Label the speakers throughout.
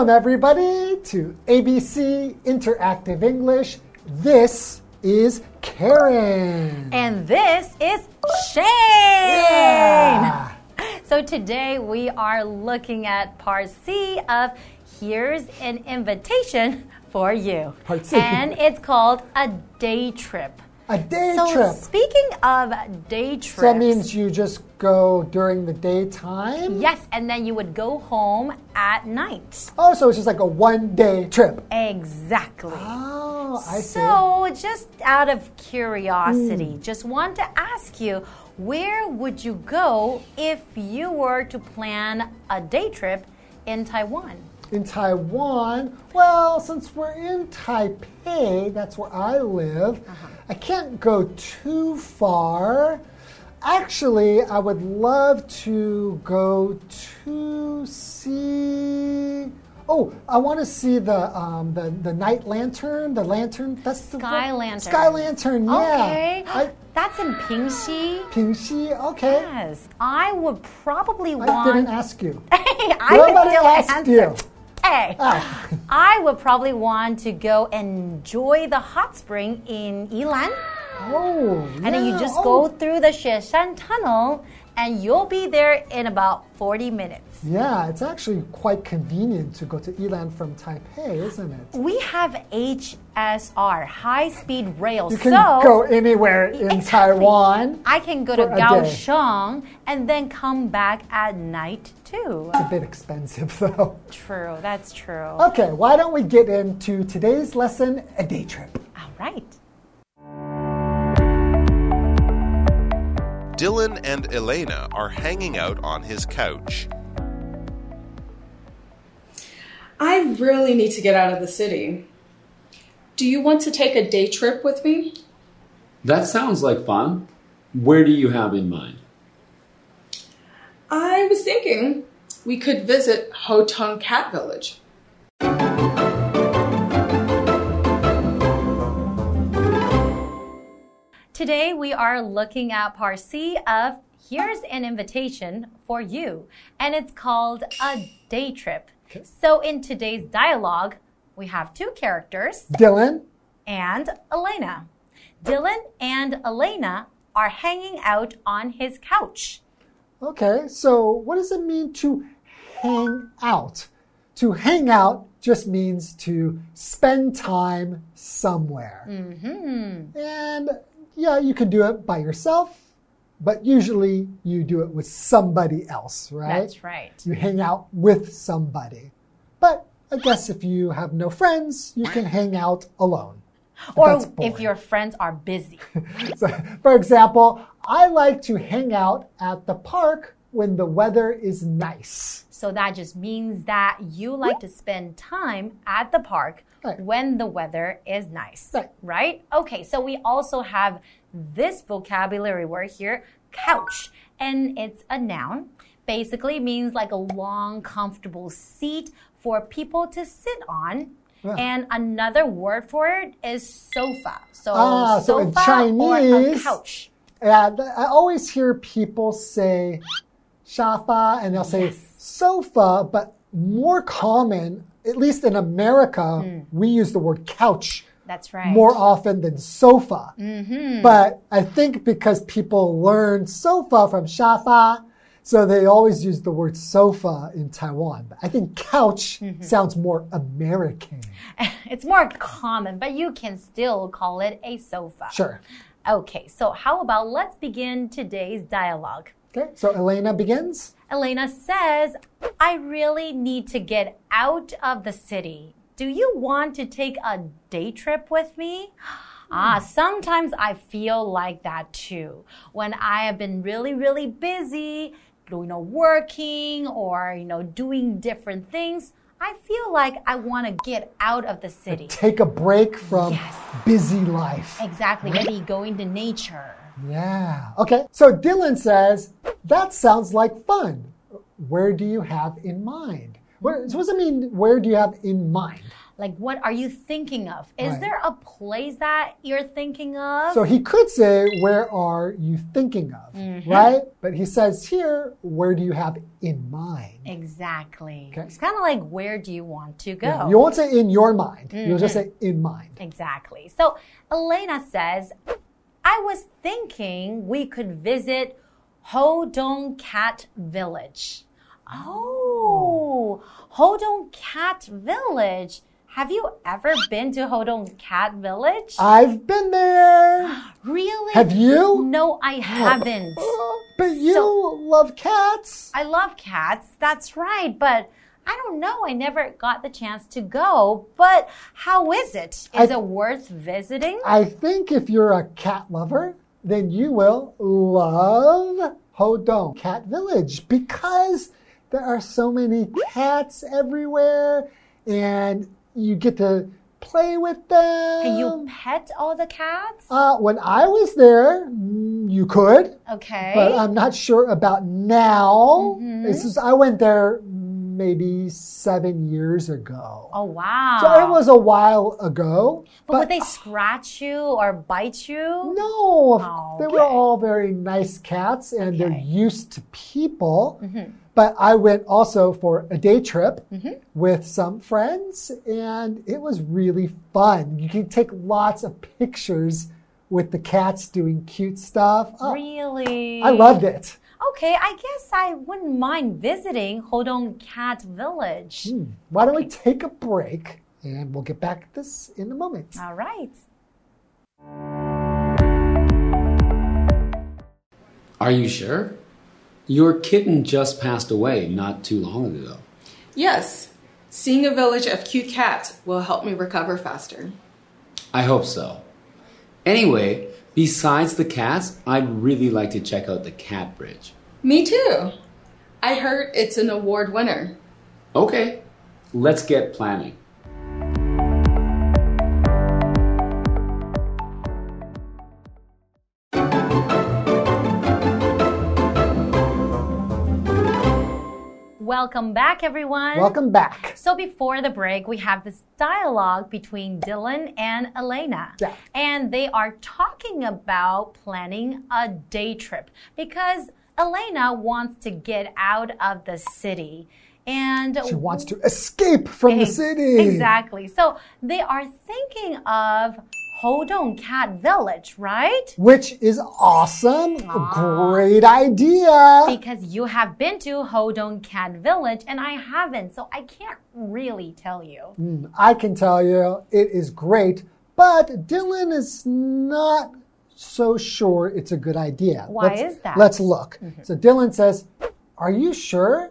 Speaker 1: Welcome, everybody, to ABC Interactive English. This is Karen.
Speaker 2: And this is Shane.
Speaker 1: Yeah.
Speaker 2: So today we are looking at part C of Here's an Invitation for You.
Speaker 1: Part C.
Speaker 2: And it's called a day trip.
Speaker 1: A day
Speaker 2: so
Speaker 1: trip.
Speaker 2: speaking of day trips.
Speaker 1: So that means you just go during the daytime?
Speaker 2: Yes, and then you would go home at night.
Speaker 1: Oh, so it's just like a one day trip.
Speaker 2: Exactly.
Speaker 1: Oh, I see.
Speaker 2: So, just out of curiosity,
Speaker 1: Hmm.
Speaker 2: just want to ask you, where would you go if you were to plan a day trip in Taiwan?
Speaker 1: In Taiwan, well, since we're in Taipei, that's where I live,
Speaker 2: Uh-huh.
Speaker 1: I can't go too far. Actually, I would love to go to see. Oh, I want to see the um, the the night lantern. The lantern. That's the
Speaker 2: Sky lantern.
Speaker 1: Sky lantern. Yeah.
Speaker 2: Okay.
Speaker 1: I,
Speaker 2: That's in Pingxi.
Speaker 1: Pingxi. Okay.
Speaker 2: Yes. I would probably
Speaker 1: I
Speaker 2: want.
Speaker 1: didn't ask you.
Speaker 2: Hey, I
Speaker 1: Nobody asked
Speaker 2: answer.
Speaker 1: you.
Speaker 2: Hey.
Speaker 1: Ah.
Speaker 2: I would probably want to go enjoy the hot spring in Yilan.
Speaker 1: Oh.
Speaker 2: And then you just
Speaker 1: Oh.
Speaker 2: go through the Xueshan Tunnel and you'll be there in about 40 minutes.
Speaker 1: Yeah, it's actually quite convenient to go to Yilan from Taipei, isn't it?
Speaker 2: We have HSR, high speed rail.
Speaker 1: You can
Speaker 2: so
Speaker 1: go anywhere in
Speaker 2: Exactly.
Speaker 1: Taiwan.
Speaker 2: I can go to
Speaker 1: for.
Speaker 2: Kaohsiung and then come back at night too.
Speaker 1: It's a bit expensive though.
Speaker 2: True, that's true.
Speaker 1: Okay, why don't we get into today's lesson, a day trip?
Speaker 2: All right.
Speaker 3: Dylan and Elena are hanging out on his couch.
Speaker 4: I really need to get out of the city. Do you want to take a day trip with me?
Speaker 5: That sounds like fun. Where do you have in mind?
Speaker 4: I was thinking we could visit Houtong Cat Village.
Speaker 2: Today we are looking at part C of Here's an Invitation for You, and it's called a day trip. So in today's dialogue, we have two characters
Speaker 1: Dylan,
Speaker 2: and Elena. Dylan and Elena are hanging out on his couch.
Speaker 1: okay, so what does it mean to hang out? To hang out just means to spend time somewhere.
Speaker 2: hmm
Speaker 1: And yeah, you can do it by yourself, but usually you do it with somebody else, right?
Speaker 2: That's right.
Speaker 1: You hang out with somebody. But I guess if you have no friends, you can hang out alone.
Speaker 2: Or if your friends are busy.
Speaker 1: So, for example, I like to hang out at the park when the weather is nice.
Speaker 2: So that just means that you like to spend time at the park
Speaker 1: Right.
Speaker 2: when the weather is nice.
Speaker 1: Right.
Speaker 2: Right? Okay, so we also have this vocabulary word here, couch, and it's a noun. Basically means like a long, comfortable seat for people to sit on.
Speaker 1: Yeah.
Speaker 2: And another word for it is sofa. So
Speaker 1: Ah, so in
Speaker 2: sofa or a
Speaker 1: Chinese-
Speaker 2: couch.
Speaker 1: And I always hear people say shafa and they'll say sofa, but more common, at least in America, we use the word couch
Speaker 2: That's right.
Speaker 1: more often than sofa.
Speaker 2: Mm-hmm.
Speaker 1: But I think because people learn sofa from shafa, so they always use the word sofa in Taiwan. But I think couch
Speaker 2: Mm-hmm.
Speaker 1: sounds more American.
Speaker 2: It's more common, but you can still call it a sofa.
Speaker 1: Sure.
Speaker 2: Okay, so how about let's begin today's dialogue.
Speaker 1: Okay, so Elena begins.
Speaker 2: Elena says, I really need to get out of the city. Do you want to take a day trip with me? Ah, sometimes I feel like that too. When I have been really, really busy, you know, working or, you know, doing different things, I feel like I want to get out of the city.
Speaker 1: Take a break from
Speaker 2: Yes.
Speaker 1: busy life.
Speaker 2: Exactly, maybe going to nature.
Speaker 1: Yeah. Okay. So Dylan says, that sounds like fun. Where do you have in mind? Where, so what does it mean, where do you have in mind?
Speaker 2: Like, what are you thinking of? Is
Speaker 1: Right.
Speaker 2: there a place that you're thinking of?
Speaker 1: So he could say, Where are you thinking of?
Speaker 2: Mm-hmm.
Speaker 1: Right? But he says here, Where do you have in mind?
Speaker 2: exactly.
Speaker 1: Okay.
Speaker 2: It's kind of like, where do you want to go?
Speaker 1: Yeah, you won't say in your mind, you'll just say in mind.
Speaker 2: Exactly. So Elena says, I was thinking we could visit Hodong Cat Village. Oh, Hodong Cat Village. Have you ever been to Hodong Cat Village?
Speaker 1: I've been there.
Speaker 2: really?
Speaker 1: Have you?
Speaker 2: No, I haven't.
Speaker 1: But you
Speaker 2: So-
Speaker 1: love cats.
Speaker 2: I love cats, that's right, but I don't know. I never got the chance to go. But how is it? Is
Speaker 1: I-
Speaker 2: it worth visiting?
Speaker 1: I think if you're a cat lover, then you will love Hodong Cat Village because there are so many cats everywhere and you get to play with them.
Speaker 2: Can you pet all the cats?
Speaker 1: Uh, when I was there, mm, you could,
Speaker 2: okay.
Speaker 1: but I'm not sure about now.
Speaker 2: Mm-hmm.
Speaker 1: This is I went there maybe seven years ago.
Speaker 2: oh wow.
Speaker 1: So it was a while ago.
Speaker 2: But, would they scratch you or bite you?
Speaker 1: No,
Speaker 2: Oh,
Speaker 1: they were all very nice cats and they're used to people.
Speaker 2: Mm-hmm.
Speaker 1: But I went also for a day trip
Speaker 2: Mm-hmm.
Speaker 1: with some friends and it was really fun. You can take lots of pictures with the cats doing cute stuff. Oh,
Speaker 2: Really?
Speaker 1: I loved it.
Speaker 2: Okay, I guess I wouldn't mind visiting Hodong Cat Village.
Speaker 1: Hmm. Why don't we take a break and we'll get back to this in a moment.
Speaker 2: All right.
Speaker 5: Are you sure? Your kitten just passed away not too long ago.
Speaker 4: Yes, seeing a village of cute cats will help me recover faster.
Speaker 5: I hope so. Anyway, besides the cats, I'd really like to check out the cat bridge.
Speaker 4: Me too. I heard it's an award winner.
Speaker 5: Okay, let's get planning.
Speaker 2: Welcome back, everyone.
Speaker 1: Welcome back.
Speaker 2: So before the break, we have this dialogue between Dylan and Elena.
Speaker 1: Yeah.
Speaker 2: And they are talking about planning a day trip because Elena wants to get out of the city. And
Speaker 1: She wants to escape from the city.
Speaker 2: Exactly. So they are thinking of Hodong Cat Village, right?
Speaker 1: Which is awesome.
Speaker 2: Ah.
Speaker 1: Great idea.
Speaker 2: Because you have been to Hodong Cat Village and I haven't, so I can't really tell you.
Speaker 1: Mm, I can tell you it is great, but Dylan is not so sure it's a good idea.
Speaker 2: Why
Speaker 1: let's,
Speaker 2: is that?
Speaker 1: Let's look. So Dylan says, Are you sure?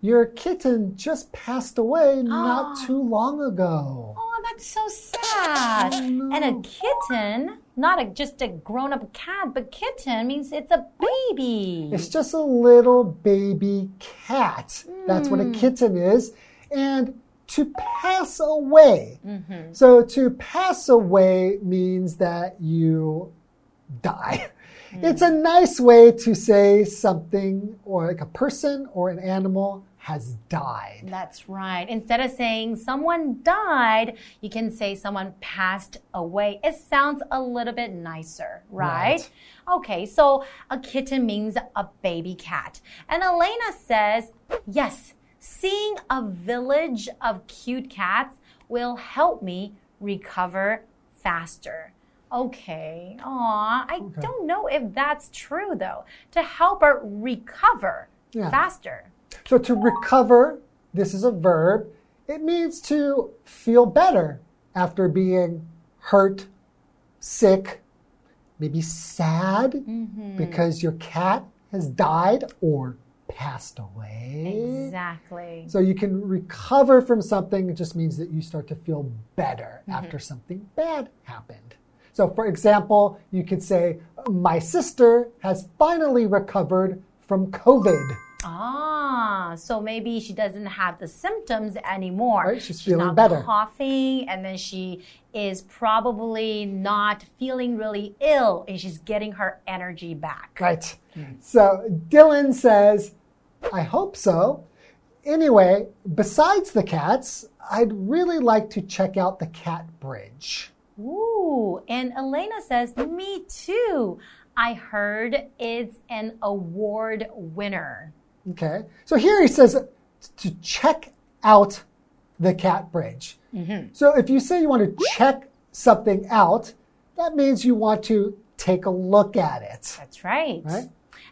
Speaker 1: Your kitten just passed away not too long ago.
Speaker 2: Oh, that's so sad. And a kitten, not a, just a grown up cat, but kitten means it's a baby.
Speaker 1: It's just a little baby cat. That's what a
Speaker 2: Hmm.
Speaker 1: kitten is. And to pass away.
Speaker 2: Mm-hmm.
Speaker 1: So to pass away means that you die.
Speaker 2: Hmm.
Speaker 1: It's a nice way to say something or like a person or an animal has died.
Speaker 2: That's right. Instead of saying someone died, you can say someone passed away. It sounds a little bit nicer, right?
Speaker 1: Right.
Speaker 2: Okay, so a kitten means a baby cat. And Elena says, yes, seeing a village of cute cats will help me recover faster. Okay. Aw, I don't know if that's true though. To help her recover
Speaker 1: Yeah.
Speaker 2: faster.
Speaker 1: So to recover, this is a verb. It means to feel better after being hurt, sick, maybe sad
Speaker 2: Mm-hmm.
Speaker 1: because your cat has died or passed away.
Speaker 2: Exactly.
Speaker 1: So you can recover from something. It just means that you start to feel better
Speaker 2: Mm-hmm.
Speaker 1: after something bad happened. So, for example, you could say, My sister has finally recovered from COVID.
Speaker 2: Ah, Uh, so maybe she doesn't have the symptoms anymore.
Speaker 1: Right, she's feeling
Speaker 2: not
Speaker 1: better.
Speaker 2: coughing, and then she is probably not feeling really ill, and she's getting her energy back.
Speaker 1: Right. Mm. So Dylan says, I hope so. anyway, besides the cats, I'd really like to check out the cat bridge.
Speaker 2: Ooh, and Elena says, Me too. I heard it's an award winner.
Speaker 1: Okay. So here he says to check out the cat bridge. Mm-hmm. So if you say you want to check something out, that means you want to take a look at it.
Speaker 2: That's right.
Speaker 1: Right.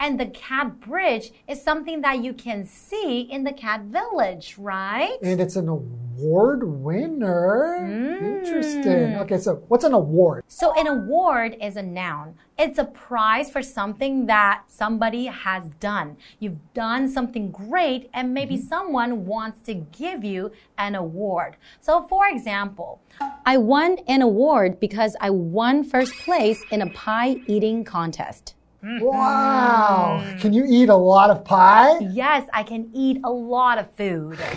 Speaker 2: And the cat bridge is something that you can see in the cat village, right?
Speaker 1: And it's an award winner. Mm. Interesting. Okay, so what's an award?
Speaker 2: So, an award is a noun. It's a prize for something that somebody has done. You've done something great, and maybe mm-hmm. someone wants to give you an award. So, for example, I won an award because I won first place in a pie eating contest. Mm-hmm.
Speaker 1: Wow. Mm-hmm. Can you eat a lot of pie?
Speaker 2: Yes, I can eat a lot of food.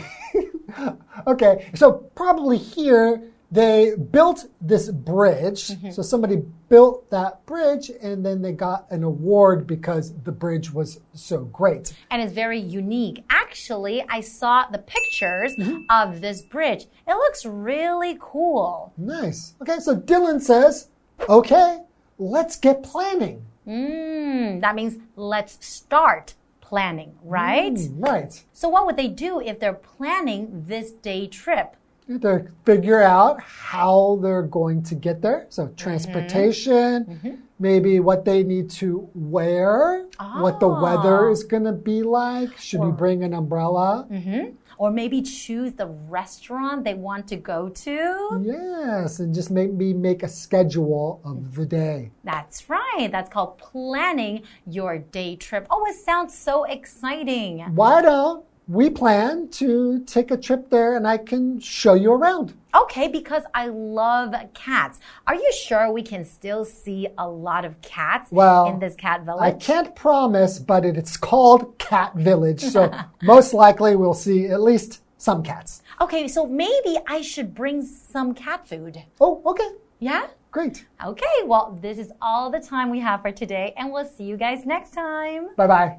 Speaker 1: Okay, so probably here they built this bridge. Mm-hmm. So somebody built that bridge and then they got an award because the bridge was so great.
Speaker 2: and it's very unique. Actually, I saw the pictures of this bridge. It looks really cool.
Speaker 1: Nice. Okay, so Dylan says, okay, let's get planning.
Speaker 2: Mm, that means let's start planning, right?
Speaker 1: Mm, right.
Speaker 2: So, what would they do if they're planning this day trip?
Speaker 1: To figure out how they're going to get there. So, transportation, maybe what they need to wear, what the weather ah. is going to be like. Should we bring an umbrella? Mm-hmm.
Speaker 2: Or maybe choose the restaurant they want to go to?
Speaker 1: Yes, and just maybe make a schedule of the day.
Speaker 2: That's right. That's called planning your day trip. Oh, it sounds so exciting.
Speaker 1: Why don't we plan to take a trip there and I can show you around?
Speaker 2: Okay, because I love cats. Are you sure we can still see a lot of cats
Speaker 1: Well,
Speaker 2: in this cat village?
Speaker 1: I can't promise, but it, it's called Cat Village, so most likely we'll see at least some cats.
Speaker 2: Okay, so maybe I should bring some cat food.
Speaker 1: Oh, okay,
Speaker 2: Yeah?
Speaker 1: great.
Speaker 2: Okay, well, this is all the time we have for today, and we'll see you guys next time.
Speaker 1: Bye bye.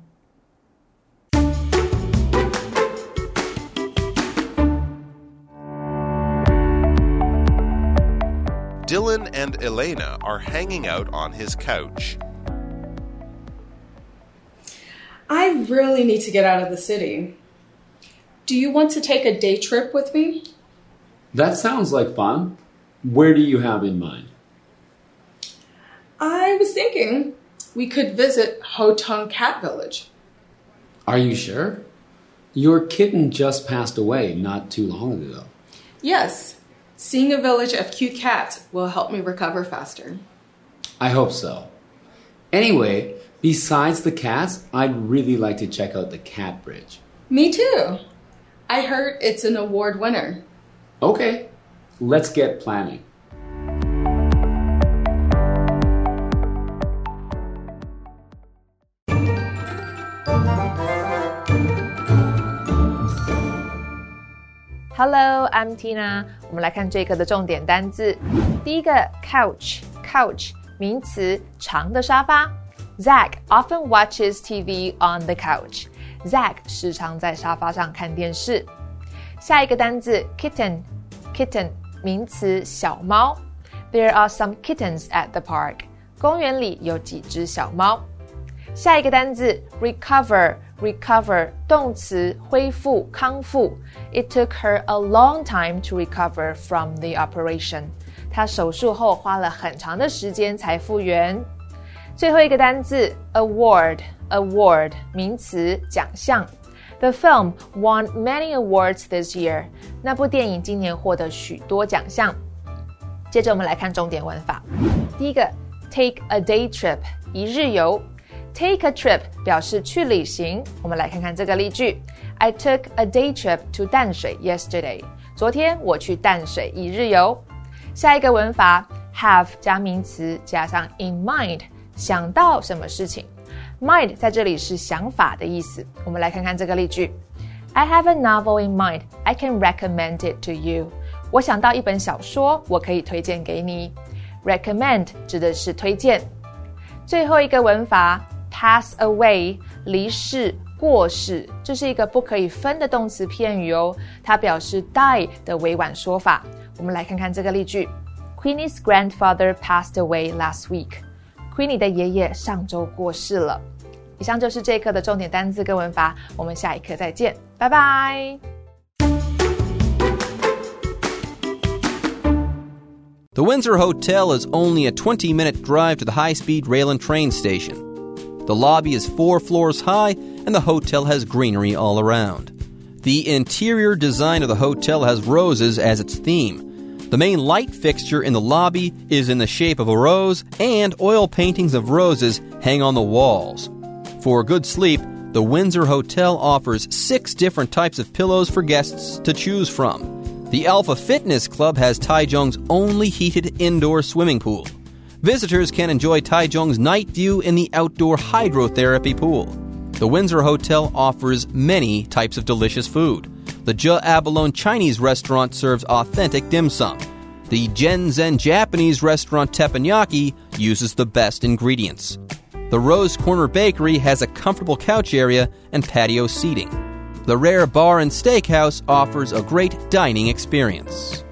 Speaker 3: Dylan and Elena are hanging out on his couch.
Speaker 4: I really need to get out of the city. Do you want to take a day trip with me?
Speaker 5: That sounds like fun. Where do you have in mind?
Speaker 4: I was thinking we could visit Houtong Cat Village.
Speaker 5: Are you sure? Your kitten just passed away not too long ago.
Speaker 4: Yes, seeing a village of cute cats will help me recover faster.
Speaker 5: I hope so. Anyway, besides the cats, I'd really like to check out the cat bridge.
Speaker 4: Me too. I heard it's an award winner.
Speaker 5: Okay, let's get planning.
Speaker 6: Hello, I'm Tina。我们来看这一课的重点单字。第一个，couch，couch 名词，长的沙发。Zach often watches TV on the couch. Zach 时常在沙发上看电视。下一个单字，kitten，kitten 名词，小猫。There are some kittens at the park. 公园里有几只小猫。下一个单字 recover recover 动词恢复康复。It took her a long time to recover from the operation. 她手术后花了很长的时间才复原。最后一个单字 award award 名词奖项。The film won many awards this year. 那部电影今年获得许多奖项。接着我们来看重点文法。第一个，take a day trip，一日游。 Take a trip 表示去旅行。我们来看看这个例句：I took a day trip to 淡水 yesterday。昨天我去淡水一日游。下一个文法，have 加名词加上 in mind，想到什么事情。Mind 在这里是想法的意思。我们来看看这个例句：I have a novel in mind. I can recommend it to you. 我想到一本小说，我可以推荐给你。Recommend 指的是推荐。最后一个文法 pass away 离世 过世，这是一个不可以分的动词片语哦，它表示 die 的委婉说法。我们来看看这个例句：Queenie's grandfather passed away last week. Queenie 的爷爷上周过世了。以上就是这一课的重点单词跟文法，我们下一课再见，拜拜。
Speaker 7: The Windsor Hotel is only a 20 minute drive to the high speed rail and train station. The lobby is four floors high, and the hotel has greenery all around. The interior design of the hotel has roses as its theme. The main light fixture in the lobby is in the shape of a rose, and oil paintings of roses hang on the walls. For a good sleep, the Windsor Hotel offers six different types of pillows for guests to choose from. The Alpha Fitness Club has Taichung's only heated indoor swimming pool. Visitors can enjoy Taichung's night view in the outdoor hydrotherapy pool. The Windsor Hotel offers many types of delicious food. The Ja Abalone Chinese restaurant serves authentic dim sum. The Genzen Japanese restaurant Teppanyaki uses the best ingredients. The Rose Corner Bakery has a comfortable couch area and patio seating. The Rare Bar and Steakhouse offers a great dining experience.